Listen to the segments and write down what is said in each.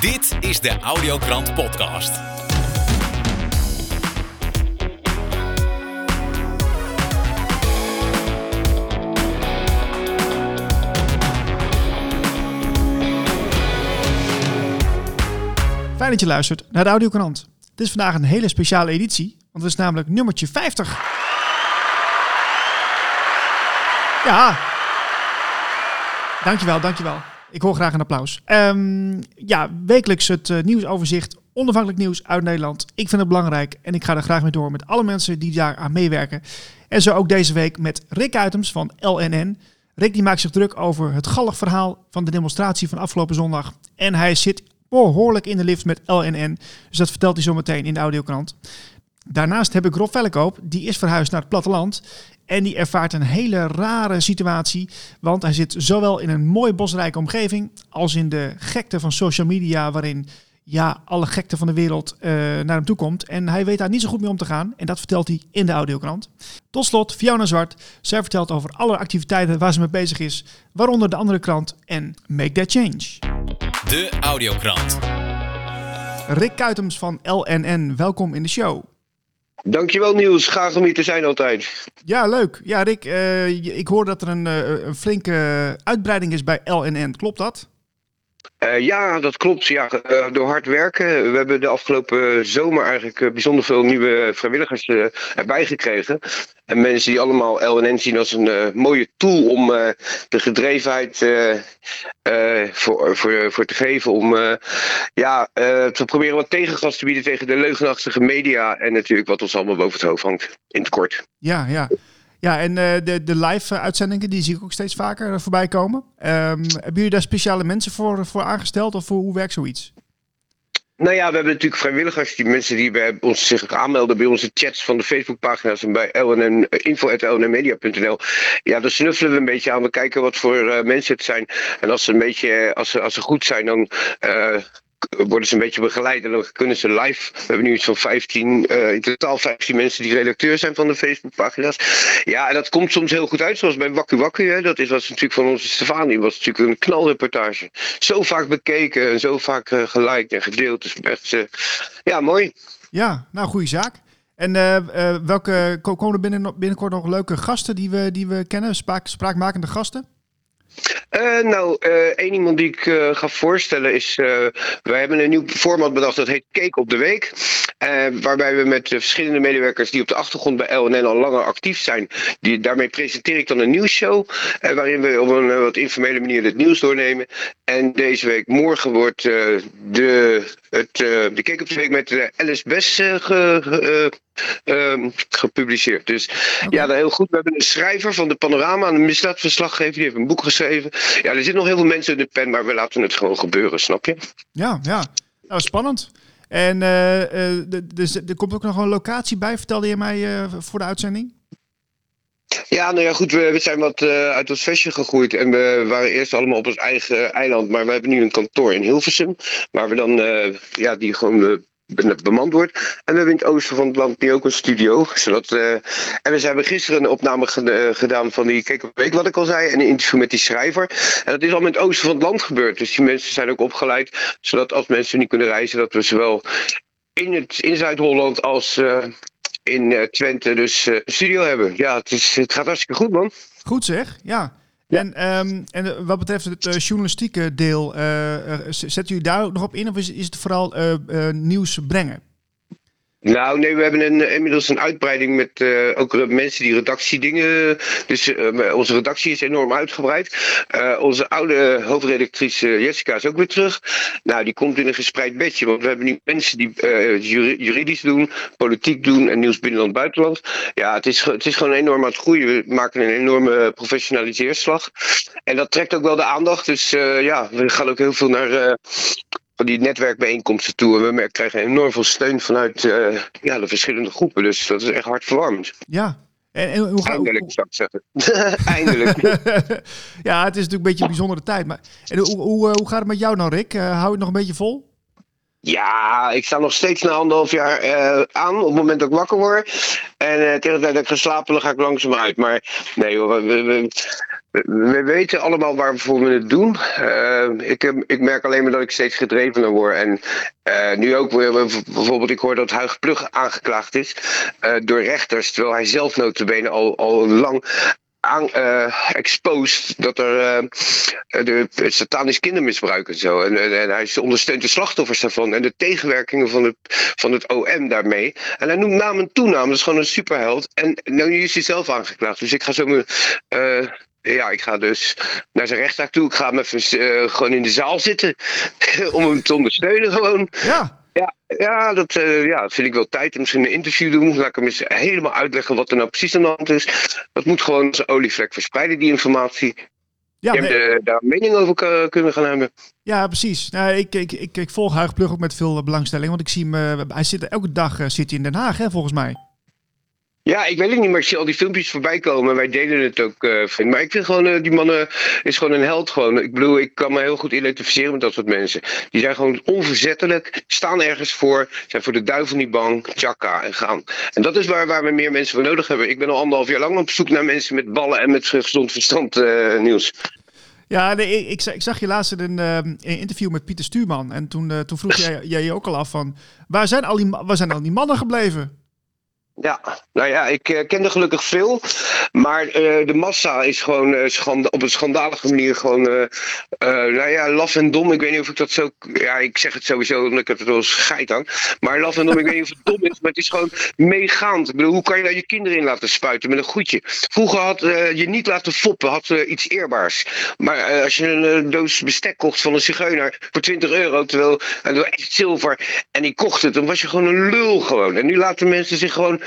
Dit is de Audiokrant Podcast. Fijn dat je luistert naar de Audiokrant. Dit is vandaag een hele speciale editie, want het is namelijk nummertje 50. Ja. Dankjewel, dankjewel. Ik hoor graag een applaus. Ehm, ja, wekelijks het eh, nieuwsoverzicht, onafhankelijk nieuws uit Nederland. Ik vind het belangrijk en ik ga er graag mee door met alle mensen die daar aan meewerken. En zo ook deze week met Rick Uitems van LNN. Rick die maakt zich druk over het gallig verhaal van de demonstratie van afgelopen zondag. En hij zit behoorlijk in de lift met LNN. Dus dat vertelt hij zo meteen in de audiokrant. Daarnaast heb ik Rob Vellekoop, die is verhuisd naar het platteland. En die ervaart een hele rare situatie. Want hij zit zowel in een mooi bosrijke omgeving. als in de gekte van social media. waarin ja, alle gekte van de wereld eh, naar hem toe komt. En hij weet daar niet zo goed mee om te gaan. En dat vertelt hij in de audiokrant. Tot slot, Fiona Zwart. Zij vertelt over alle activiteiten waar ze mee bezig is. Waaronder de andere krant en Make That Change. De Audiokrant. Rick Kuitems van LNN, welkom in de show. Dankjewel Niels, graag om hier te zijn altijd. Ja, leuk. Ja, Rick, eh, ik hoor dat er een, eh, een flinke uitbreiding is bij LNN. Klopt dat? Eh, ja, dat klopt. Ja, door hard werken. We hebben de afgelopen zomer eigenlijk bijzonder veel nieuwe vrijwilligers erbij gekregen. En mensen die allemaal LNN zien als een eh, mooie tool om eh, de gedrevenheid eh, voor, voor, voor te geven. Om ja, te proberen wat tegengas te bieden tegen de leugenachtige media. En natuurlijk wat ons allemaal boven het hoofd hangt. In het kort. Ja, ja. Ja, en de, de live eh, uitzendingen, die zie ik ook steeds vaker voorbij komen. Ehm, hebben jullie daar speciale mensen voor, voor aangesteld of hoe, hoe werkt zoiets? Nou ja, we hebben natuurlijk vrijwilligers, die mensen die bij ons zich aanmelden bij onze chats van de Facebookpagina's en bij eh, info.lnmedia.nl. Ja, daar snuffelen we een beetje aan. We kijken wat voor eh, mensen het zijn. En als ze een beetje, eh, als ze, als ze goed zijn, dan worden ze een beetje begeleid en dan kunnen ze live. We hebben nu iets van 15, eh, in totaal 15 mensen die redacteur zijn van de Facebookpagina's. Ja, en dat komt soms heel goed uit, zoals bij Wakku Wakku. Dat is was natuurlijk van onze Stefanie, was natuurlijk een knalreportage. Zo vaak bekeken en zo vaak eh, geliked en gedeeld. Dus echt, eh, ja, mooi. Ja, nou, goede zaak. En welke ko- komen er binnen, binnenkort nog leuke gasten die we, die we kennen? Spraak, spraakmakende gasten? Eh, nou, eh, één iemand die ik eh, ga voorstellen is. wij hebben een nieuw format bedacht dat heet Cake op de Week. Eh, waarbij we met eh, verschillende medewerkers die op de achtergrond bij LNN al langer actief zijn. Die, daarmee presenteer ik dan een nieuwsshow. eh, waarin we op een wat informele manier het nieuws doornemen. En deze week, morgen, wordt de, het, de Cake op de Week met de Alice ge- eh, ehm, gepubliceerd. Dus ja, dat heel goed. We hebben een schrijver van de Panorama, een misdaadverslaggever, die heeft een boek geschreven. Ja, er zitten nog heel veel mensen in de pen, maar we laten het gewoon gebeuren, snap je? Ja, ja. Nou, spannend. En eh, eh, dus er komt ook nog een locatie bij, vertelde je mij eh, voor de uitzending? Ja, nou ja, goed, we, zijn wat uit ons vestje gegroeid en we waren eerst allemaal op ons eigen eiland, maar we hebben nu een kantoor in Hilversum, waar we dan, eh, ja, die gewoon bemand wordt. En we hebben in het oosten van het land nu ook een studio, zodat, eh, en we hebben gisteren een opname eh, gedaan van die Kijk op Week, wat ik al zei, en een interview met die schrijver. En dat is allemaal in het oosten van het land gebeurd, dus die mensen zijn ook opgeleid, zodat als mensen niet kunnen reizen, dat we zowel in, het, in Zuid-Holland als eh, in Twente dus studio hebben. Ja, het, is, het gaat hartstikke goed, man. Goed zeg, ja. En, ehm, en eh, wat betreft het eh, journalistieke deel, eh, z- zetten jullie daar ook nog op in? Of is, is het vooral nieuws brengen? Nou, nee, we hebben een, inmiddels een uitbreiding met eh, ook eh, mensen die redactiedingen. Dus eh, onze redactie is enorm uitgebreid. Eh, onze oude hoofdredactrice Jessica is ook weer terug. Nou, die komt in een gespreid bedje. Want we hebben nu mensen die eh, juri- juridisch doen, politiek doen en nieuws binnenland buitenland. Ja, het is, het is gewoon enorm aan het groeien. We maken een enorme professionaliseerslag. En dat trekt ook wel de aandacht. Dus eh, ja, we gaan ook heel veel naar. Eh, van die netwerkbijeenkomsten toe. En we krijgen enorm veel steun vanuit eh, ja, de verschillende groepen. Dus dat is echt hartverwarmend. Ja. En, en hoe ga Eindelijk, zou ik zeggen. Eindelijk. ja, het is natuurlijk een beetje een bijzondere tijd. Maar en hoe, hoe, eh, hoe gaat het met jou nou, Rick? Eh, hou je het nog een beetje vol? Ja, ik sta nog steeds na anderhalf jaar eh, aan op het moment dat ik wakker word. En eh, tegen de tijd dat ik ga slapen, dan ga ik langzaam uit. Maar nee hoor, we, we- We weten allemaal waarvoor we het doen. Uh, ik, ik, merk alleen maar dat ik steeds gedrevener word. En uh, nu ook weer, bijvoorbeeld, ik hoor dat Huig Plug aangeklaagd is uh, door rechters, terwijl hij zelf notabene al, al lang aan, exposed dat er de, satanisch kindermisbruik en zo. En, en, en, hij ondersteunt de slachtoffers daarvan en de tegenwerkingen van het, van het OM daarmee. En hij noemt naam en toenaam, dat is gewoon een superheld. En nu is hij zelf aangeklaagd. Dus ik ga zo mijn. Ja, ik ga dus naar zijn rechtszaak toe. Ik ga hem even gewoon in de zaal zitten om hem te ondersteunen gewoon. Ja. Ja, ja, dat, uh, ja, vind ik wel tijd. Misschien een interview doen. Laat ik hem eens helemaal uitleggen wat er nou precies aan de hand is. Dat moet gewoon als olievlek verspreiden, die informatie. Ja, Je nee. daar een mening over kunnen gaan hebben. Ja, precies. Nou, ik, ik, ik, ik volg Huig Plug ook met veel belangstelling. Want ik zie hem, hij zit elke dag zit hij in Den Haag, hè, volgens mij. Ja, ik weet het niet, maar ik zie al die filmpjes voorbij komen. Wij deden het ook, uh, vriend. Maar ik vind gewoon, uh, die mannen is gewoon een held. Gewoon. Ik bedoel, ik kan me heel goed identificeren met dat soort mensen. Die zijn gewoon onverzettelijk, staan ergens voor, zijn voor de duivel niet bang, tjaka en gaan. En dat is waar, waar we meer mensen voor nodig hebben. Ik ben al anderhalf jaar lang op zoek naar mensen met ballen en met gezond verstand, uh, Niels. Ja, nee, ik, ik, zag je laatst in een, interview met Pieter Stuurman. En toen, toen vroeg jij, jij je ook al af van, waar zijn al die, waar zijn al die mannen gebleven? Ja, nou ja, ik uh, ken er gelukkig veel. Maar uh, de massa is gewoon uh, op een schandalige manier gewoon, nou ja, laf en dom. Ik weet niet of ik dat zo, ja, ik zeg het sowieso omdat ik het wel scheid aan. Maar laf en dom, ik weet niet of het dom is, maar het is gewoon meegaand. Ik bedoel, hoe kan je nou je kinderen in laten spuiten met een goedje? Vroeger had je niet laten foppen, had iets eerbaars. Maar als je een doos bestek kocht van een zigeuner voor 20 euro, terwijl, en echt zilver, en die kocht het, dan was je gewoon een lul gewoon. En nu laten mensen zich gewoon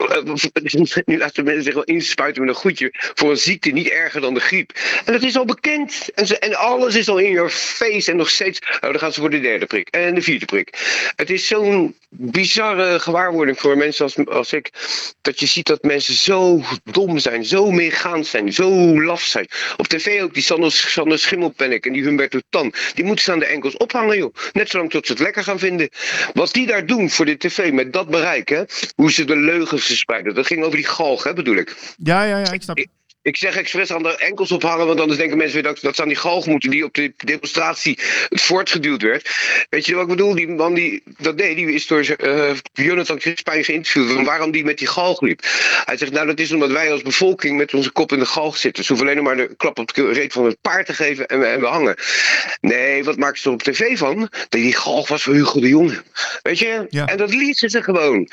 nu laten mensen zich wel inspuiten met een goedje voor een ziekte niet erger dan de griep. En dat is al bekend. En, en alles is al in your face. En nog steeds, oh, dan gaan ze voor de derde prik en de vierde prik. Het is zo'n bizarre gewaarwording voor mensen als, als ik. Dat je ziet dat mensen zo dom zijn, zo meegaand zijn, zo laf zijn. Op tv ook die Sander, Sander Schimmelpennik en die Humberto Tan. Die moeten ze aan de enkels ophangen, joh. Net zolang tot ze het lekker gaan vinden. Wat die daar doen voor de tv met dat bereik, hè. Hoe ze de leugens Dat ging over die galg, hè, bedoel ik. Ja, ja, ja, ik snap. Ik, zeg expres aan de enkels ophangen, want anders denken mensen weer dat, dat ze aan die galg moeten die op de demonstratie voortgeduwd werd. Weet je wat ik bedoel? Die man die dat deed, die is door uh, Jonathan Crispijn geïnterviewd. Waarom die met die galg liep. Hij zegt, nou dat is omdat wij als bevolking met onze kop in de galg zitten. Ze hoeven alleen maar de klap op de reet van het paard te geven en we, en we hangen. Nee, wat maken ze er op tv van? Dat die galg was voor Hugo de Jonge. Weet je? Ja. En dat lieten ze gewoon.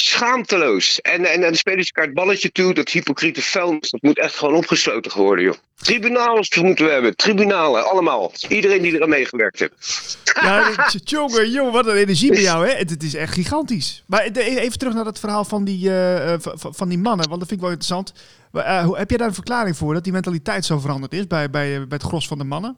Schaamteloos. En, en, dan spelen ze het balletje toe. Dat hypocriete vuilnis, dat moet echt gewoon opgesloten worden, joh. Tribunalen moeten we hebben. Tribunalen, allemaal. Iedereen die er aan meegewerkt heeft. Ja, jongen, jongen, wat een energie bij jou, hè? Het, is echt gigantisch. Maar even terug naar dat verhaal van die, uh, van die mannen, want dat vind ik wel interessant. Hoe, heb jij daar een verklaring voor dat die mentaliteit zo veranderd is bij, bij, bij het gros van de mannen?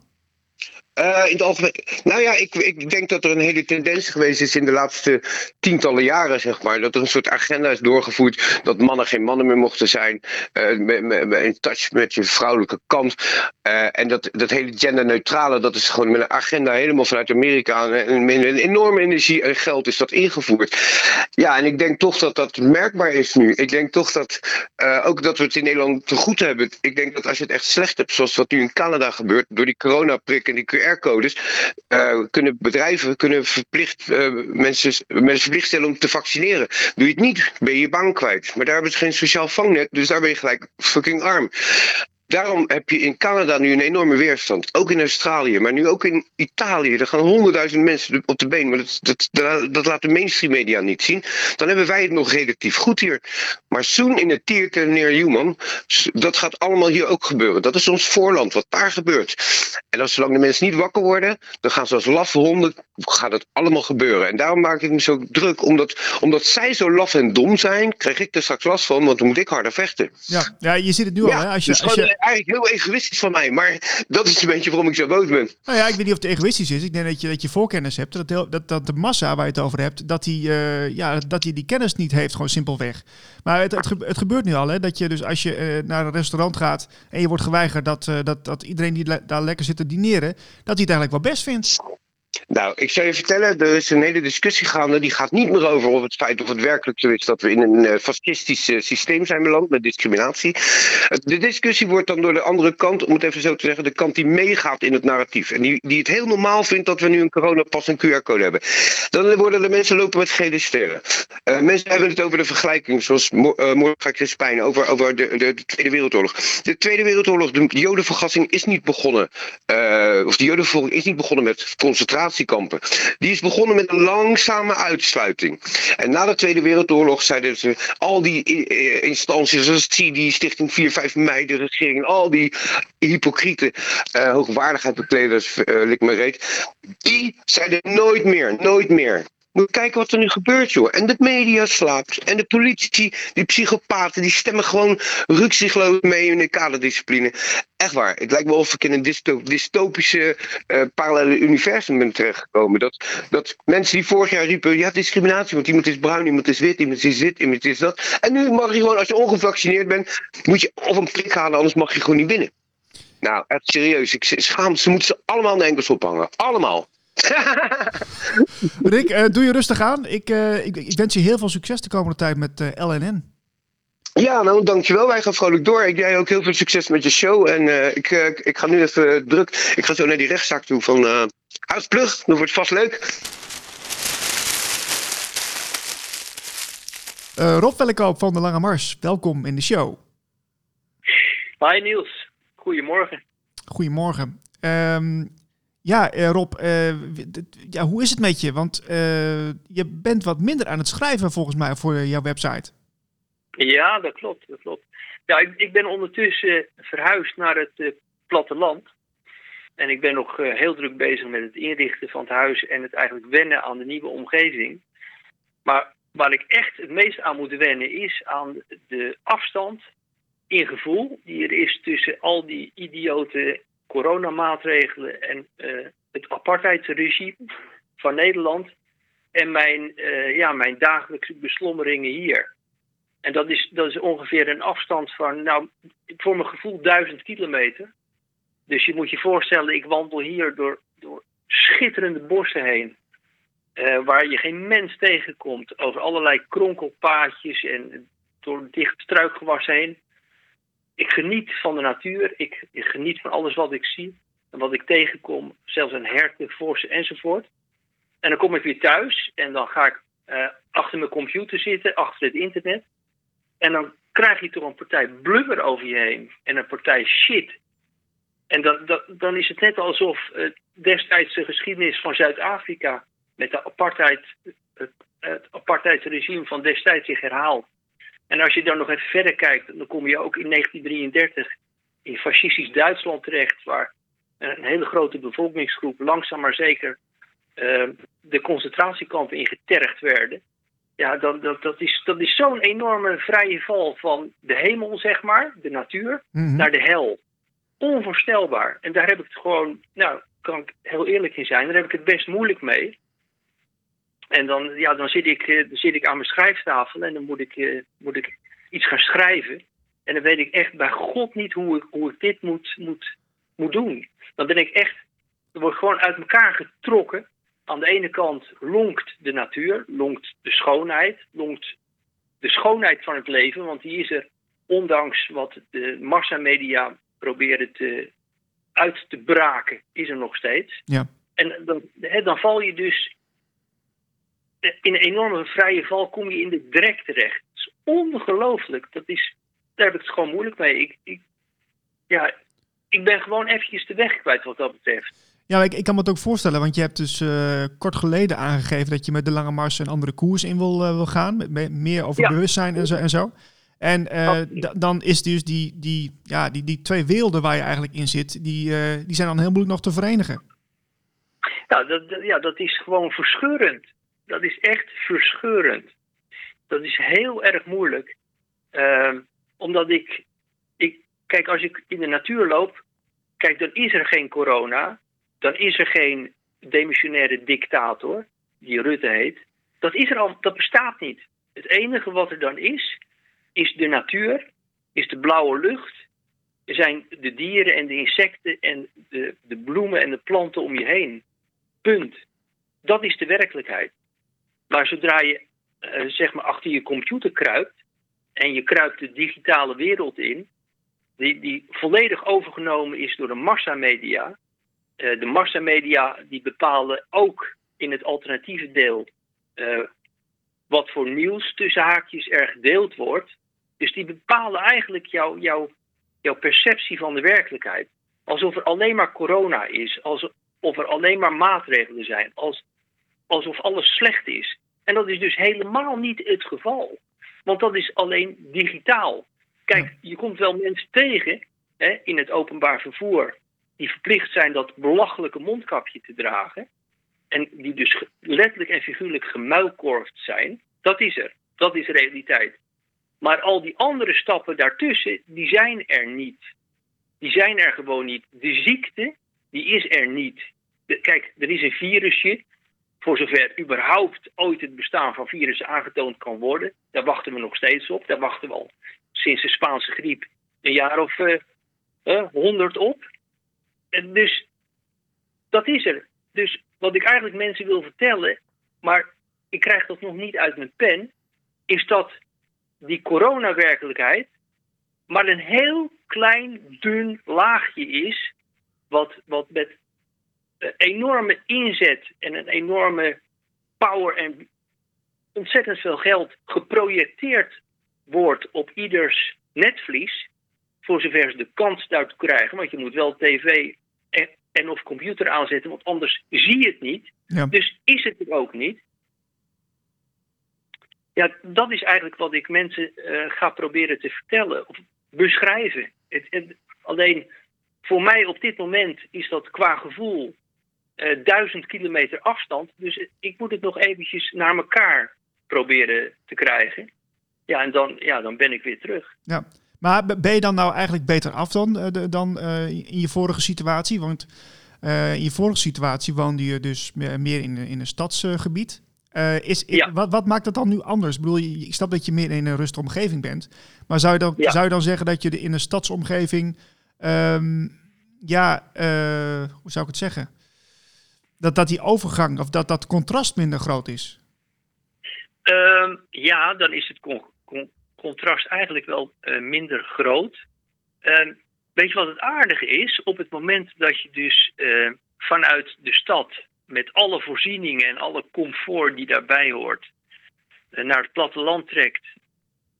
Uh, in het algemeen. Nou ja, ik, ik denk dat er een hele tendens geweest is in de laatste tientallen jaren, zeg maar. Dat er een soort agenda is doorgevoerd dat mannen geen mannen meer mochten zijn. Uh, in touch met je vrouwelijke kant. Uh, en dat, dat hele genderneutrale, dat is gewoon met een agenda helemaal vanuit Amerika. En met een enorme energie en geld is dat ingevoerd. Ja, en ik denk toch dat dat merkbaar is nu. Ik denk toch dat ook dat we het in Nederland te goed hebben. Ik denk dat als je het echt slecht hebt, zoals wat nu in Canada gebeurt, door die coronaprik en die QR-codes, uh, kunnen bedrijven kunnen verplicht, uh, mensen, mensen verplicht stellen om te vaccineren. Doe je het niet, ben je je kwijt. Maar daar hebben ze geen sociaal vangnet, dus daar ben je gelijk fucking arm. Daarom heb je in Canada nu een enorme weerstand. Ook in Australië, maar nu ook in Italië. Er gaan honderdduizend mensen op de been. Maar dat, dat, dat, laat de mainstream media niet zien. Dan hebben wij het nog relatief goed hier. Maar soon in het theater near human. Dat gaat allemaal hier ook gebeuren. Dat is ons voorland, wat daar gebeurt. En als zolang de mensen niet wakker worden, dan gaan ze als laffe honden. Gaat het allemaal gebeuren. En daarom maak ik me zo druk. Omdat, omdat zij zo laf en dom zijn, krijg ik er straks last van. Want dan moet ik harder vechten. Ja, ja je ziet het nu al. Hè? Als je, dus als je eigenlijk heel egoïstisch van mij. Maar dat is een beetje waarom ik zo boos ben. Nou ja, ik weet niet of het egoïstisch is. Ik denk dat je, dat je voorkennis hebt. Dat, dat, dat de massa waar je het over hebt, dat die, uh, ja, dat die die kennis niet heeft, gewoon simpelweg. Maar het, het, het gebeurt nu al, hè. Dat je dus als je uh, naar een restaurant gaat en je wordt geweigerd dat, uh, dat, dat iedereen die daar lekker zit te dineren, dat hij het eigenlijk wel best vindt. Nou, ik zou je vertellen, er is een hele discussie gaande. Die gaat niet meer over of het feit of het werkelijk zo is dat we in een uh, fascistisch uh, systeem zijn beland met discriminatie. De discussie wordt dan door de andere kant, om het even zo te zeggen, de kant die meegaat in het narratief. En die, die het heel normaal vindt dat we nu een coronapas en QR-code hebben. Dan worden de mensen lopen met gele sterren. Uh, mensen hebben het over de vergelijking, zoals Mordechai Crispijn, over, over de, de, de, Tweede Wereldoorlog. De Tweede Wereldoorlog, de jodenvergassing is niet begonnen, of de jodenvervolging is niet begonnen met concentratie Die is begonnen met een langzame uitsluiting. En na de Tweede Wereldoorlog zeiden ze al die eh, instanties, zoals het CD, Stichting 4, 5 mei, de regering, al die hypocriete uh, hoogwaardigheidsbekleders, uh, lik me reet, die zeiden nooit meer, nooit meer. Moet kijken wat er nu gebeurt, joh. En de media slaapt. En de politici, die psychopaten, die stemmen gewoon rukzichtloos mee in de kaderdiscipline. Echt waar. Het lijkt wel of ik in een dystopische uh, parallele universum ben terechtgekomen. Dat, dat mensen die vorig jaar riepen, ja, discriminatie, want iemand is bruin, iemand is wit, iemand is dit, iemand is dat. En nu mag je gewoon, als je ongevaccineerd bent, moet je of een prik halen, anders mag je gewoon niet binnen. Nou, echt serieus. Ik schaam, ze moeten ze allemaal aan de enkels ophangen. Allemaal. Rick, uh, doe je rustig aan. Ik, uh, ik, ik, wens je heel veel succes de komende tijd met uh, eh, LNN. Ja, nou dankjewel. Wij gaan vrolijk door. Ik jij ook heel veel succes met je show. En ik, ik ga nu even druk. Ik ga zo naar die rechtszaak toe van uh, Huisplug. Dat wordt vast leuk. Rob Vellekoop van de Lange Mars, welkom in de show. Hi Niels, goedemorgen. Goedemorgen. Um, ja, eh, Rob, uh, ja, hoe is het met je? Want uh, je bent wat minder aan het schrijven volgens mij voor jouw website. Ja, dat klopt. Dat klopt. Ja, ik, ik ben ondertussen verhuisd naar het platteland. En ik ben nog heel druk bezig met het inrichten van het huis en het eigenlijk wennen aan de nieuwe omgeving. Maar waar ik echt het meest aan moet wennen is aan de afstand in gevoel die er is tussen al die idiote coronamaatregelen en uh, het apartheidsregime van Nederland en mijn, uh, ja, mijn dagelijkse beslommeringen hier. En dat is, dat is ongeveer een afstand van, nou, voor mijn gevoel duizend kilometer. Dus je moet je voorstellen, ik wandel hier door, door schitterende bossen heen. Uh, waar je geen mens tegenkomt. Over allerlei kronkelpaadjes en door dicht struikgewas heen ik geniet van de natuur. Ik, geniet van alles wat ik zie en wat ik tegenkom. Zelfs een herten, vossen enzovoort. En dan kom ik weer thuis en dan ga ik uh, achter mijn computer zitten, achter het internet. En dan krijg je toch een partij blubber over je heen en een partij shit. En dan, dan, is het net alsof uh, destijds de geschiedenis van Zuid-Afrika met de apartheid, het, het apartheidsregime van destijds zich herhaalt. En als je dan nog even verder kijkt, dan kom je ook in 1933 in fascistisch Duitsland terecht, waar een hele grote bevolkingsgroep langzaam maar zeker uh, de concentratiekampen ingetergd werden. Ja, dat, dat, dat is, dat is zo'n enorme vrije val van de hemel, zeg maar, de natuur, mm-hmm. naar de hel. Onvoorstelbaar. En daar heb ik het gewoon, nou, kan ik heel eerlijk in zijn, daar heb ik het best moeilijk mee. En dan, ja, dan, zit ik, eh, dan zit ik aan mijn schrijftafel en dan moet ik, uh, moet ik iets gaan schrijven. En dan weet ik echt bij God niet hoe ik, hoe ik dit moet, moet, moet doen. Dan ben ik echt, er wordt gewoon uit elkaar getrokken. Aan de ene kant lonkt de natuur, lonkt de schoonheid, lonkt de schoonheid van het leven, want die is er ondanks wat de massamedia proberen te, uit te braken, is er nog steeds. Ja. En dan, dan val je dus in een enorme vrije val kom je in de drek terecht. Dat is ongelooflijk. Dat is, daar heb ik het gewoon moeilijk mee. Ik, ik, ja, ik ben gewoon eventjes de weg kwijt wat dat betreft. Ja, ik, ik kan me het ook voorstellen, want je hebt dus uh, kort geleden aangegeven dat je met de Lange Mars een andere koers in wil, uh, wil gaan. Met, meer over bewustzijn en zo. En, zo. en uh, dan is dus die, die, ja, die, die twee werelden waar je eigenlijk in zit, die, die zijn dan heel moeilijk nog te verenigen. Nou, dat, ja, dat is gewoon verscheurend dat is echt verscheurend. Dat is heel erg moeilijk. Uh, omdat ik, ik, kijk, als ik in de natuur loop, kijk, dan is er geen corona. Dan is er geen demissionaire dictator, die Rutte heet. Dat, is er al, dat bestaat niet. Het enige wat er dan is, is de natuur, is de blauwe lucht, zijn de dieren en de insecten en de, de bloemen en de planten om je heen. Punt. Dat is de werkelijkheid. Maar zodra je eh, zeg maar achter je computer kruipt en je kruipt de digitale wereld in, die, die volledig overgenomen is door de massamedia. Uh, de massamedia die bepalen ook in het alternatieve deel uh, wat voor nieuws tussen haakjes er gedeeld wordt. Dus die bepalen eigenlijk jouw jou, jouw perceptie van de werkelijkheid. Alsof er alleen maar corona is, alsof er alleen maar maatregelen zijn, als, alsof alles slecht is. En dat is dus helemaal niet het geval. Want dat is alleen digitaal. Kijk, je komt wel mensen tegen hè, in het openbaar vervoer die verplicht zijn dat belachelijke mondkapje te dragen. En die dus letterlijk en figuurlijk gemuilkorfd zijn. Dat is er. Dat is realiteit. Maar al die andere stappen daartussen, die zijn er niet. Die zijn er gewoon niet. De ziekte, die is er niet. kijk, er is een virusje. Voor zover überhaupt ooit het bestaan van virussen aangetoond kan worden. Daar wachten we nog steeds op. Daar wachten we al sinds de Spaanse griep een jaar of eh, honderd uh, op. En dus dat is er. Dus wat ik eigenlijk mensen wil vertellen, maar ik krijg dat nog niet uit mijn pen, is dat die coronawerkelijkheid maar een heel klein, dun laagje is, wat, wat met enorme inzet en een enorme power en ontzettend veel geld geprojecteerd wordt op ieders netvlies, voor zover ze de kans daartoe krijgen, want je moet wel tv en, en of computer aanzetten, want anders zie je het niet. Ja. Dus is het er ook niet. Ja, dat is eigenlijk wat ik mensen uh, ga proberen te vertellen of beschrijven. Het, het, alleen voor mij op dit moment is dat qua gevoel duizend kilometer afstand. Dus ik moet het nog eventjes naar elkaar proberen te krijgen. Ja, en dan, ja, dan ben ik weer terug. Ja. Maar ben je dan nou eigenlijk beter af dan, uh, dan in je vorige situatie? Want in je vorige situatie woonde je dus meer in, in een stadsgebied. Uh, is, ja. wat, wat, maakt dat dan nu anders? Ik bedoel, ik snap dat je meer in een rustige omgeving bent. Maar zou je dan, ja. zou je dan zeggen dat je in een stadsomgeving... Um, ja, hoe zou ik het zeggen? Dat, dat die overgang of dat dat contrast minder groot is? Um, ja, dan is het con con contrast eigenlijk wel uh, minder groot. Um, weet je wat het aardige is? Op het moment dat je dus vanuit de stad met alle voorzieningen en alle comfort die daarbij hoort, eh, naar het platteland trekt.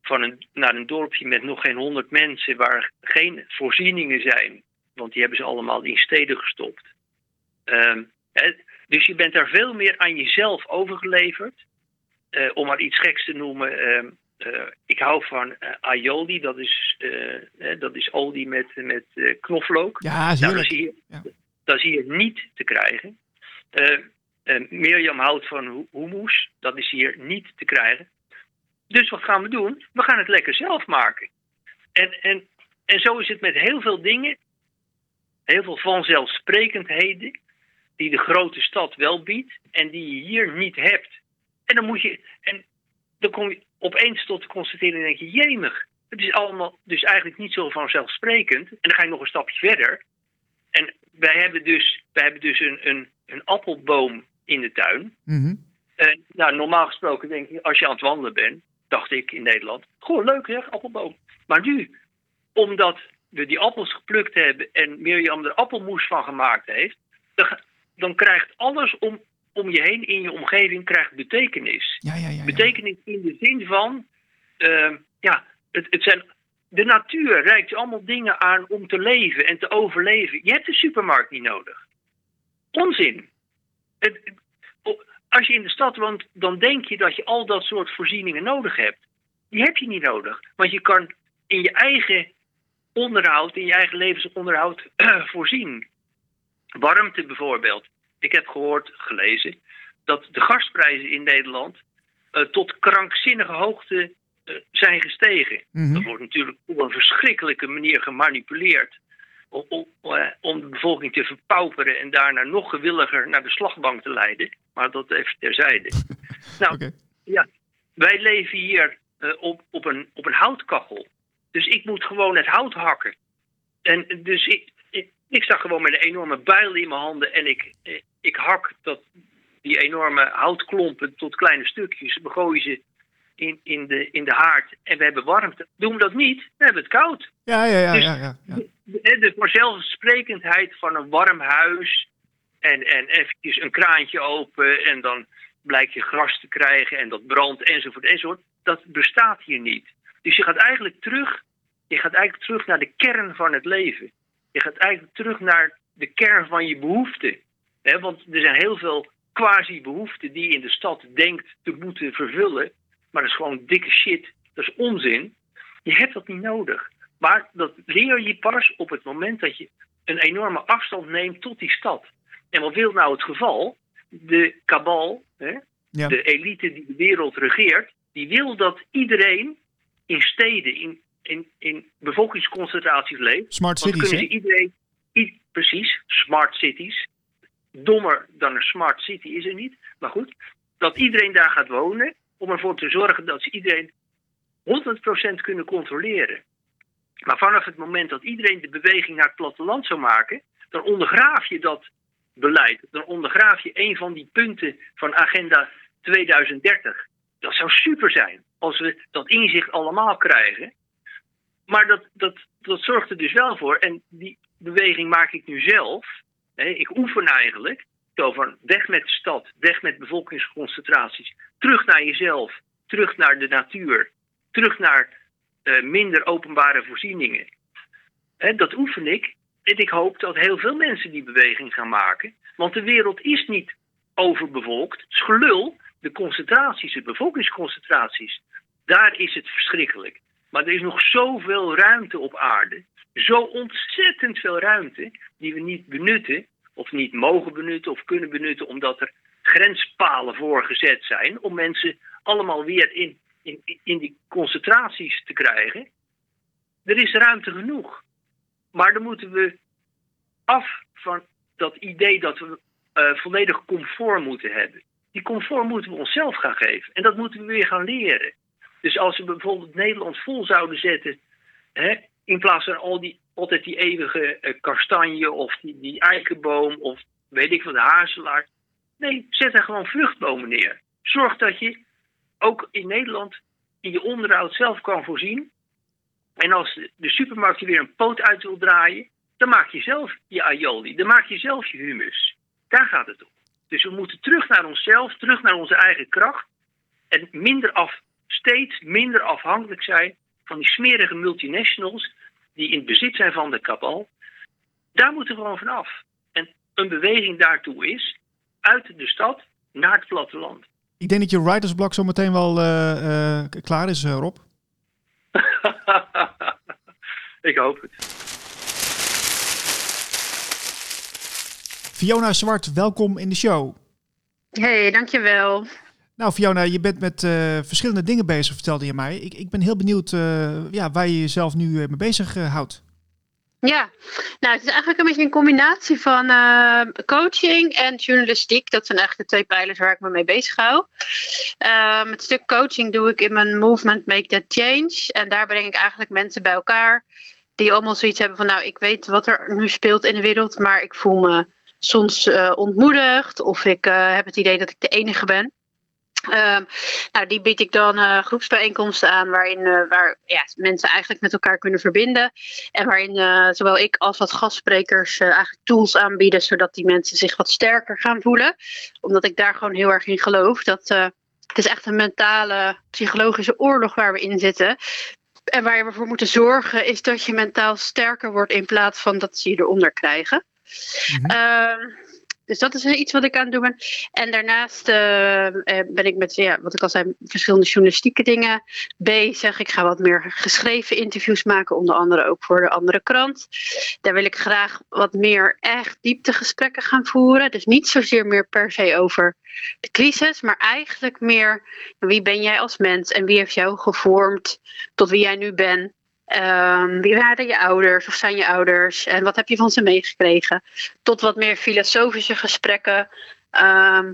Van een, naar een dorpje met nog geen honderd mensen waar geen voorzieningen zijn. Want die hebben ze allemaal in steden gestopt. Um, dus je bent daar veel meer aan jezelf overgeleverd. Uh, om maar iets geks te noemen. Uh, uh, ik hou van uh, aioli, dat is, dat is olie met, met knoflook. Ja, nou, dat, is hier, ja. dat is hier niet te krijgen. Mirjam houdt van hummus. Dat is hier niet te krijgen. Dus wat gaan we doen? We gaan het lekker zelf maken. En, en, en zo is het met heel veel dingen. Heel veel vanzelfsprekendheden. Die de grote stad wel biedt. En die je hier niet hebt. En dan moet je. En dan kom je opeens tot de constatering. denk je, jemig. Het is allemaal dus eigenlijk niet zo vanzelfsprekend. En dan ga je nog een stapje verder. En wij hebben dus, wij hebben dus een, een, een appelboom in de tuin. Mm En nou, normaal gesproken denk ik, als je aan het wandelen bent, dacht ik in Nederland, gewoon leuk zeg, appelboom. Maar nu, omdat we die appels geplukt hebben en Mirjam er appelmoes van gemaakt heeft, dan, dan krijgt alles om, om je heen in je omgeving krijgt betekenis. Ja, ja, ja, betekenis in de zin van, uh, ja, het, het zijn de natuur reikt je allemaal dingen aan om te leven en te overleven. Je hebt de supermarkt niet nodig. Onzin. Het, als je in de stad woont, dan denk je dat je al dat soort voorzieningen nodig hebt. Die heb je niet nodig. Want je kan in je eigen onderhoud, in je eigen levensonderhoud voorzien. Warmte bijvoorbeeld. Ik heb gehoord, gelezen, dat de gasprijzen in Nederland uh, tot krankzinnige hoogte uh, zijn gestegen. Mm-hmm. Dat wordt natuurlijk op een verschrikkelijke manier gemanipuleerd. Om, om, uh, om, de bevolking te verpauperen en daarna nog gewilliger naar de slagbank te leiden. Maar dat even terzijde. nou, okay. ja, wij leven hier op, op, een, op een houtkachel. Dus ik moet gewoon het hout hakken. En dus ik, ik, sta gewoon met een enorme bijl in mijn handen en ik, ik hak dat, die enorme houtklompen tot kleine stukjes. We gooien ze in, in, de, in de haard en we hebben warmte. Doen we dat niet, we hebben het koud. Ja, ja, ja. Dus- ja, ja, ja. De, de vanzelfsprekendheid van een warm huis en, en eventjes een kraantje open en dan blijkt je gras te krijgen en dat brandt enzovoort enzovoort. Dat bestaat hier niet. Dus je gaat eigenlijk terug, je gaat eigenlijk terug naar de kern van het leven. Je gaat eigenlijk terug naar de kern van je behoeften. Want er zijn heel veel quasi-behoeften die je in de stad denkt te moeten vervullen. Maar dat is gewoon dikke shit. Dat is onzin. Je hebt dat niet nodig. Maar dat leer je pas op het moment dat je een enorme afstand neemt tot die stad. En wat wil nou het geval? De kabal, Ja. de elite die de wereld regeert, die wil dat iedereen in steden, in, in, in bevolkingsconcentraties leeft. Smart cities, kunnen hè? ze iedereen, i- precies, smart cities. Dommer dan een smart city is er niet. Maar goed, dat iedereen daar gaat wonen. Om ervoor te zorgen dat ze iedereen 100% kunnen controleren. Maar vanaf het moment dat iedereen de beweging naar het platteland zou maken. dan ondergraaf je dat beleid. Dan ondergraaf je een van die punten van Agenda 2030. Dat zou super zijn als we dat inzicht allemaal krijgen. Maar dat, dat, dat zorgt er dus wel voor. En die beweging maak ik nu zelf. Hè, ik oefen eigenlijk. Zo van weg met de stad, weg met bevolkingsconcentraties. Terug naar jezelf, terug naar de natuur. Terug naar eh, minder openbare voorzieningen. Hè, dat oefen ik. En ik hoop dat heel veel mensen die beweging gaan maken. Want de wereld is niet overbevolkt. Het is gelul. De concentraties, de bevolkingsconcentraties. Daar is het verschrikkelijk. Maar er is nog zoveel ruimte op aarde. Zo ontzettend veel ruimte die we niet benutten. Of niet mogen benutten of kunnen benutten. Omdat er grenspalen voor gezet zijn. Om mensen allemaal weer in, in, in die concentraties te krijgen. Er is ruimte genoeg. Maar dan moeten we af van dat idee dat we eh, volledig comfort moeten hebben. Die comfort moeten we onszelf gaan geven. En dat moeten we weer gaan leren. Dus als we bijvoorbeeld Nederland vol zouden zetten, hè, in plaats van al die, altijd die eeuwige eh, kastanje of die, die eikenboom of weet ik wat, de hazelaar. Nee, zet er gewoon vruchtbomen neer. Zorg dat je ook in Nederland in je onderhoud zelf kan voorzien. En als de, de supermarkt weer een poot uit wil draaien, dan maak je zelf je aioli, dan maak je zelf je humus. Daar gaat het om. Dus we moeten terug naar onszelf, terug naar onze eigen kracht. En minder af, steeds minder afhankelijk zijn van die smerige multinationals die in het bezit zijn van de kabal. Daar moeten we gewoon vanaf. En een beweging daartoe is uit de stad naar het platteland. Ik denk dat je writersblok zo meteen wel eh, eh, klaar is, eh, Rob. Ik hoop het. Fiona Zwart, welkom in de show. Hey, dankjewel. Nou, Fiona, je bent met eh, verschillende dingen bezig, vertelde je mij. Ik, ik ben heel benieuwd eh, ja, waar je jezelf nu eh, mee bezig houdt. Ja, nou, het is eigenlijk een beetje een combinatie van coaching en journalistiek. Dat zijn eigenlijk de twee pijlers waar ik me mee bezig hou. Ehm, het stuk coaching doe ik in mijn movement Make That Change. En daar breng ik eigenlijk mensen bij elkaar die allemaal zoiets hebben van, nou, ik weet wat er nu speelt in de wereld, maar ik voel me soms ontmoedigd of ik heb het idee dat ik de enige ben. Ehm, nou, die bied ik dan eh, groepsbijeenkomsten aan waarin eh, waar, ja, mensen eigenlijk met elkaar kunnen verbinden. En waarin eh, zowel ik als wat gastsprekers eigenlijk tools aanbieden, zodat die mensen zich wat sterker gaan voelen. Omdat ik daar gewoon heel erg in geloof. Dat het is echt een mentale, psychologische oorlog waar we in zitten. En waar je voor moeten zorgen is dat je mentaal sterker wordt in plaats van dat ze je eronder krijgen. Ehm, dus dat is iets wat ik aan het doen ben. En daarnaast eh, eh, ben ik met, ja, wat ik al zei, verschillende journalistieke dingen bezig. Ik ga wat meer geschreven interviews maken, onder andere ook voor de andere krant. Daar wil ik graag wat meer echt dieptegesprekken gaan voeren. Dus niet zozeer meer per se over de crisis, maar eigenlijk meer wie ben jij als mens en wie heeft jou gevormd tot wie jij nu bent. Ehm, wie waren je ouders of zijn je ouders en wat heb je van ze meegekregen? Tot wat meer filosofische gesprekken. ehm,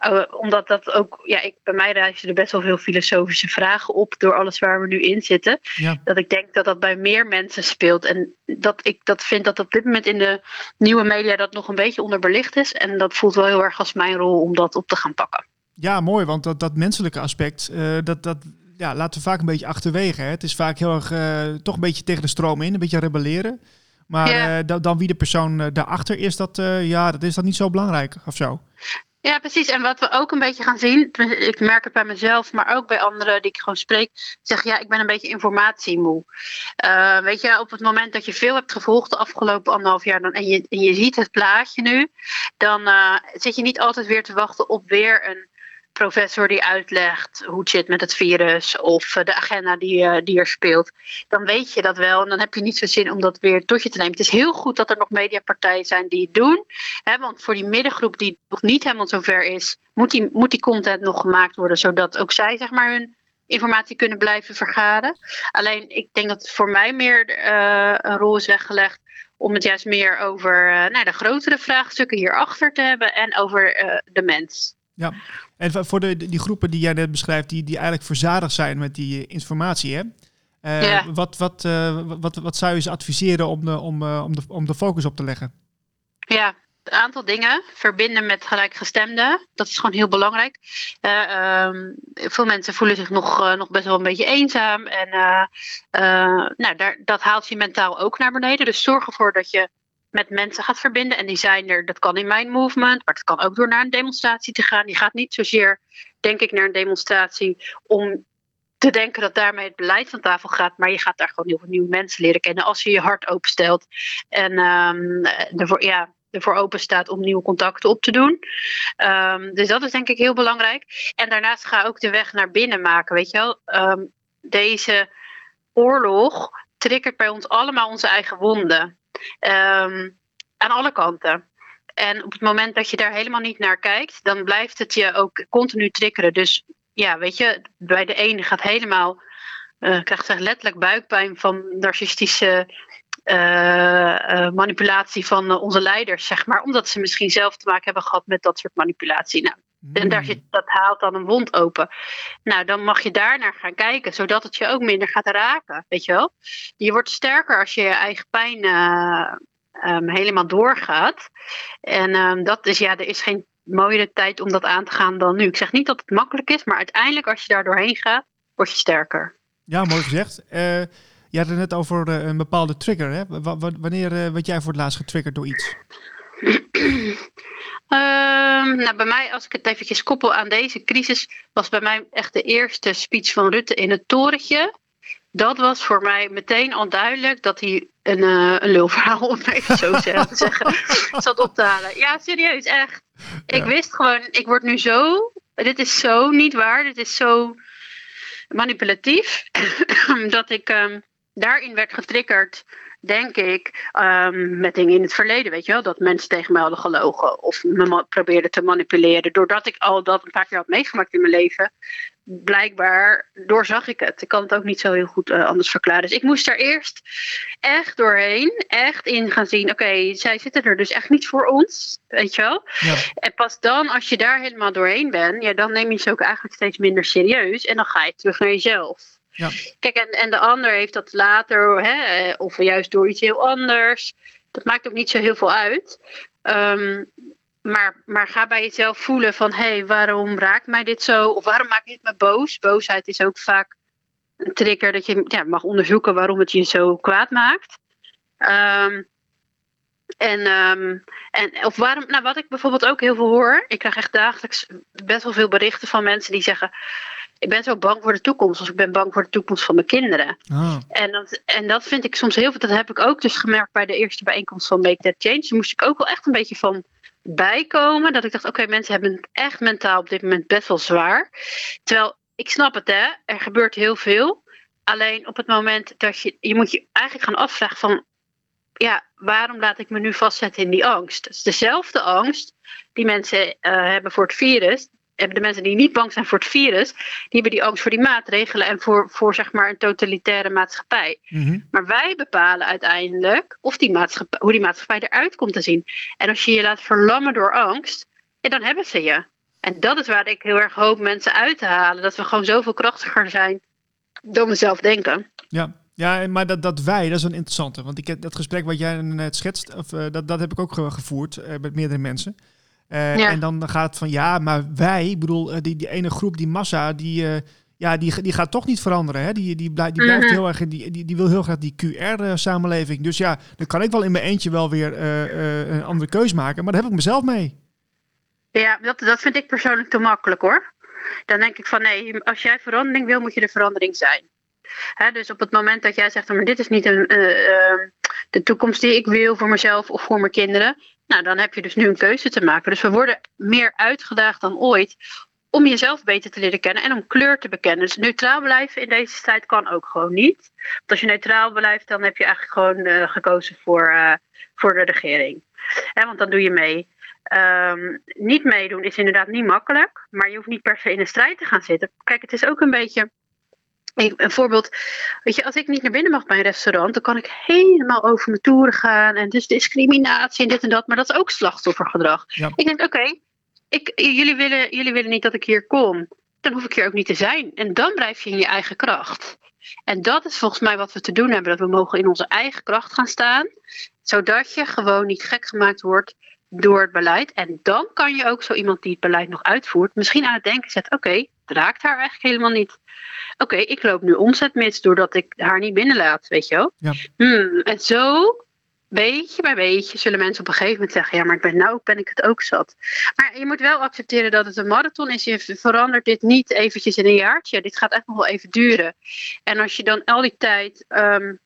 Uh, omdat dat ook, ja, ik, bij mij reizen er best wel veel filosofische vragen op door alles waar we nu in zitten. Ja. Dat ik denk dat dat bij meer mensen speelt. En dat ik dat vind dat op dit moment in de nieuwe media dat nog een beetje onderbelicht is. En dat voelt wel heel erg als mijn rol om dat op te gaan pakken. Ja, mooi, want dat, dat menselijke aspect, uh, dat, dat ja, laten we vaak een beetje achterwege. Hè? Het is vaak heel erg uh, toch een beetje tegen de stroom in, een beetje rebelleren. Maar Ja. eh, dan, dan wie de persoon eh, daarachter is, dat, eh, ja, dat is dan niet zo belangrijk of zo. Ja, precies. En wat we ook een beetje gaan zien, ik merk het bij mezelf, maar ook bij anderen die ik gewoon spreek, zeggen ja, ik ben een beetje informatiemoe. Eh, weet je, op het moment dat je veel hebt gevolgd de afgelopen anderhalf jaar dan, en, je, en je ziet het plaatje nu, dan eh, zit je niet altijd weer te wachten op weer een professor die uitlegt hoe het zit met het virus of eh, de agenda die, eh, die er speelt. Dan weet je dat wel en dan heb je niet zo zin om dat weer tot je te nemen. Het is heel goed dat er nog mediapartijen zijn die het doen. Hè, want voor die middengroep die nog niet helemaal zover is, moet die, moet die content nog gemaakt worden, zodat ook zij zeg maar hun informatie kunnen blijven vergaren. Alleen ik denk dat voor mij meer uh, een rol is weggelegd om het juist meer over nou, de grotere vraagstukken hierachter te hebben en over de mens. Ja, en voor de, die groepen die jij net beschrijft, die, die eigenlijk verzadigd zijn met die informatie, hè? Uh, Ja. wat, wat, uh, wat, wat zou je ze adviseren om de, om, uh, om, de, om de focus op te leggen? Ja, een aantal dingen. Verbinden met gelijkgestemden. Dat is gewoon heel belangrijk. Um, veel mensen voelen zich nog, nog best wel een beetje eenzaam. En nou, daar, dat haalt je mentaal ook naar beneden. Dus zorg ervoor dat je met mensen gaat verbinden. En die zijn er, dat kan in mijn movement, maar het kan ook door naar een demonstratie te gaan. Je gaat niet zozeer, denk ik, naar een demonstratie om te denken dat daarmee het beleid van tafel gaat. Maar je gaat daar gewoon heel veel nieuwe mensen leren kennen als je je hart openstelt. En um, ervoor, ja, ervoor open staat om nieuwe contacten op te doen. Um, dus dat is denk ik heel belangrijk. En daarnaast ga ook de weg naar binnen maken. Weet je wel, um, deze oorlog triggert bij ons allemaal onze eigen wonden. Um, aan alle kanten. En op het moment dat je daar helemaal niet naar kijkt, dan blijft het je ook continu triggeren. Dus ja, weet je, bij de ene gaat helemaal, uh, krijgt zich letterlijk buikpijn van narcistische uh, uh, manipulatie van onze leiders, zeg maar. Omdat ze misschien zelf te maken hebben gehad met dat soort manipulatie. Nou, en daar zit, dat haalt dan een wond open. Nou, dan mag je daar naar gaan kijken, zodat het je ook minder gaat raken. Weet je wel? Je wordt sterker als je je eigen pijn uh, um, helemaal doorgaat. En um, dat is, ja, er is geen mooiere tijd om dat aan te gaan dan nu. Ik zeg niet dat het makkelijk is, maar uiteindelijk als je daar doorheen gaat, word je sterker. Ja, mooi gezegd. Uh, je had het net over uh, een bepaalde trigger. Hè? W wanneer uh, werd jij voor het laatst getriggerd door iets? Um, nou, bij mij, als ik het eventjes koppel aan deze crisis, was bij mij echt de eerste speech van Rutte in het torentje. Dat was voor mij meteen al duidelijk dat hij een, uh, een lulverhaal, om even zo te zeggen, zat op te halen. Ja, serieus, echt. Ik ja. wist gewoon, ik word nu zo, dit is zo niet waar, dit is zo manipulatief, dat ik um, daarin werd getriggerd denk ik, um, met dingen in het verleden, weet je wel, dat mensen tegen mij hadden gelogen of me probeerden te manipuleren. Doordat ik al dat een paar keer had meegemaakt in mijn leven, blijkbaar doorzag ik het. Ik kan het ook niet zo heel goed uh, anders verklaren. Dus ik moest er eerst echt doorheen, echt in gaan zien, oké, okay, zij zitten er dus echt niet voor ons, weet je wel. Ja. En pas dan, als je daar helemaal doorheen bent, ja, dan neem je ze ook eigenlijk steeds minder serieus en dan ga je terug naar jezelf. Ja. Kijk, en, en de ander heeft dat later, hè, of juist door iets heel anders. Dat maakt ook niet zo heel veel uit. Um, maar, maar ga bij jezelf voelen van, hé, hey, waarom raakt mij dit zo? Of waarom maakt dit me boos? Boosheid is ook vaak een trigger dat je ja, mag onderzoeken waarom het je zo kwaad maakt. Um, en, um, en of waarom, nou wat ik bijvoorbeeld ook heel veel hoor, ik krijg echt dagelijks best wel veel berichten van mensen die zeggen: Ik ben zo bang voor de toekomst, of ik ben bang voor de toekomst van mijn kinderen. Oh. En, dat, en dat vind ik soms heel veel, dat heb ik ook dus gemerkt bij de eerste bijeenkomst van Make That Change. Daar moest ik ook wel echt een beetje van bijkomen, dat ik dacht: Oké, okay, mensen hebben het echt mentaal op dit moment best wel zwaar. Terwijl ik snap het, hè, er gebeurt heel veel. Alleen op het moment dat je, je moet je eigenlijk gaan afvragen van ja, waarom laat ik me nu vastzetten in die angst? Het is dezelfde angst die mensen uh, hebben voor het virus. Hebben de mensen die niet bang zijn voor het virus, die hebben die angst voor die maatregelen en voor, voor zeg maar een totalitaire maatschappij. Mm -hmm. Maar wij bepalen uiteindelijk of die maatschappij, hoe die maatschappij eruit komt te zien. En als je je laat verlammen door angst, ja, dan hebben ze je. En dat is waar ik heel erg hoop mensen uit te halen. Dat we gewoon zoveel krachtiger zijn dan we zelf denken. Ja, ja maar dat, dat wij, dat is een interessante. Want ik heb dat gesprek wat jij net schetst, of, uh, dat, dat heb ik ook gevoerd uh, met meerdere mensen. Uh, ja. En dan gaat het van ja, maar wij, ik bedoel, die, die ene groep, die massa, die, ja, die, die gaat toch niet veranderen. Hè? Die, die, blijft, die blijft mm -hmm. heel erg, die, die, die wil heel graag die QR-samenleving. Dus ja, dan kan ik wel in mijn eentje wel weer een andere keus maken, maar daar heb ik mezelf mee. Ja, dat, dat vind ik persoonlijk te makkelijk hoor. Dan denk ik van nee, als jij verandering wil, moet je de verandering zijn. Hè, dus op het moment dat jij zegt, maar dit is niet een, uh, de toekomst die ik wil voor mezelf of voor mijn kinderen. Nou, dan heb je dus nu een keuze te maken. Dus we worden meer uitgedaagd dan ooit om jezelf beter te leren kennen en om kleur te bekennen. Dus neutraal blijven in deze tijd kan ook gewoon niet. Want als je neutraal blijft, dan heb je eigenlijk gewoon uh, gekozen voor, uh, voor de regering. Hè, want dan doe je mee. Um, niet meedoen is inderdaad niet makkelijk, maar je hoeft niet per se in een strijd te gaan zitten. Kijk, het is ook een beetje. Een voorbeeld, weet je, als ik niet naar binnen mag bij een restaurant, dan kan ik helemaal over mijn toeren gaan en dus discriminatie en dit en dat, maar dat is ook slachtoffergedrag. Ja. Ik denk, oké, okay, jullie, willen, jullie willen niet dat ik hier kom, dan hoef ik hier ook niet te zijn. En dan blijf je in je eigen kracht. En dat is volgens mij wat we te doen hebben, dat we mogen in onze eigen kracht gaan staan, zodat je gewoon niet gek gemaakt wordt door het beleid. En dan kan je ook zo iemand die het beleid nog uitvoert, misschien aan het denken zetten: oké, okay, raakt haar eigenlijk helemaal niet. Oké, okay, ik loop nu omzet mis doordat ik haar niet binnenlaat, weet je wel. Ja. Hmm, en zo, beetje bij beetje, zullen mensen op een gegeven moment zeggen: ja, maar ik ben nou ben ik het ook zat. Maar je moet wel accepteren dat het een marathon is. Je verandert dit niet eventjes in een jaartje. Dit gaat echt nog wel even duren. En als je dan al die tijd. Um,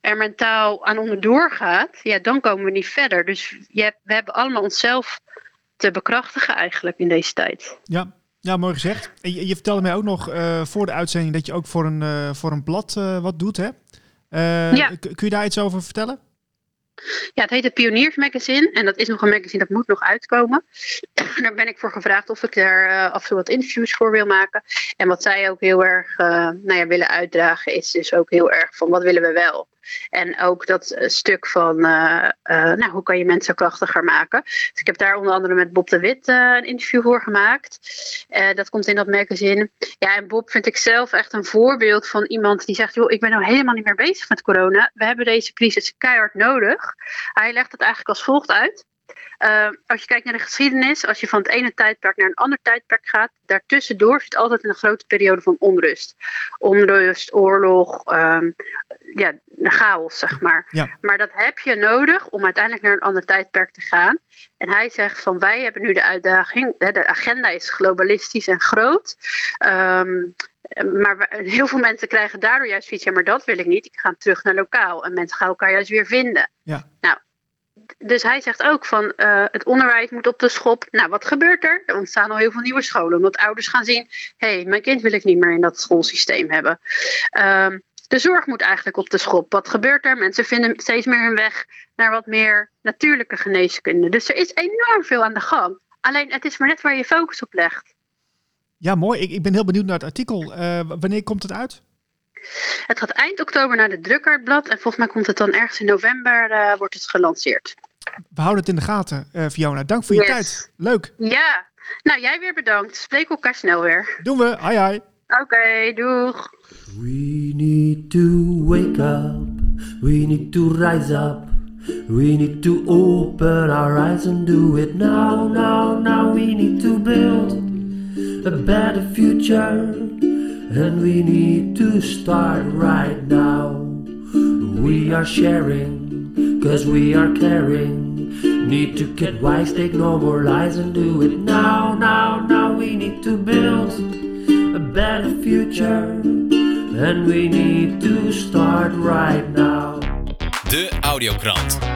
er mentaal aan onderdoor gaat, ja, dan komen we niet verder. Dus je hebt, we hebben allemaal onszelf te bekrachtigen eigenlijk in deze tijd. Ja, ja mooi gezegd. Je, je vertelde mij ook nog uh, voor de uitzending dat je ook voor een, uh, voor een blad uh, wat doet, hè? ja. Kun je daar iets over vertellen? Ja, het heet het Pioniers Magazine. En dat is nog een magazine dat moet nog uitkomen. daar ben ik voor gevraagd of ik daar af en toe wat interviews voor wil maken. En wat zij ook heel erg nou ja, willen uitdragen is dus ook heel erg van wat willen we wel. En ook dat stuk van uh, nou, hoe kan je mensen krachtiger maken. Dus ik heb daar onder andere met Bob de Wit een interview voor gemaakt. dat komt in dat magazine. Ja, en Bob vind ik zelf echt een voorbeeld van iemand die zegt: joh, ik ben nou helemaal niet meer bezig met corona. We hebben deze crisis keihard nodig. Hij legt het eigenlijk als volgt uit. Uh, als je kijkt naar de geschiedenis, als je van het ene tijdperk naar een ander tijdperk gaat, daartussendoor zit altijd een grote periode van onrust. Onrust, oorlog, um, ja, chaos, zeg maar. Ja. Maar dat heb je nodig om uiteindelijk naar een ander tijdperk te gaan. En hij zegt van wij hebben nu de uitdaging, de agenda is globalistisch en groot. Um, maar heel veel mensen krijgen daardoor juist zoiets, ja, maar dat wil ik niet. Ik ga terug naar lokaal. En mensen gaan elkaar juist weer vinden. Ja. Nou, dus hij zegt ook van uh, het onderwijs moet op de schop. Nou, wat gebeurt er? Er ontstaan al heel veel nieuwe scholen. Omdat ouders gaan zien, hé, hey, mijn kind wil ik niet meer in dat schoolsysteem hebben. Um, de zorg moet eigenlijk op de schop. Wat gebeurt er? Mensen vinden steeds meer hun weg naar wat meer natuurlijke geneeskunde. Dus er is enorm veel aan de gang. Alleen het is maar net waar je focus op legt. Ja, mooi. Ik, ik ben heel benieuwd naar het artikel. Uh, wanneer komt het uit? Het gaat eind oktober naar de drukkerblad. En volgens mij komt het dan ergens in november uh, wordt het gelanceerd. We houden het in de gaten, uh, Fiona. Dank voor je yes. tijd. Leuk. Ja. Nou, jij weer bedankt. Spreek elkaar snel weer. Doen we. Hai, hai. Oké, okay, doeg. We need to wake up. We need to rise up. We need to open our eyes and do it now, now, now. We need to build a better future. And we need to start right now. We are sharing, cause we are caring. Need to get wise, take no more lies and do it now, now, now. We need to build a better future. And we need to start right now. De Audiokrant.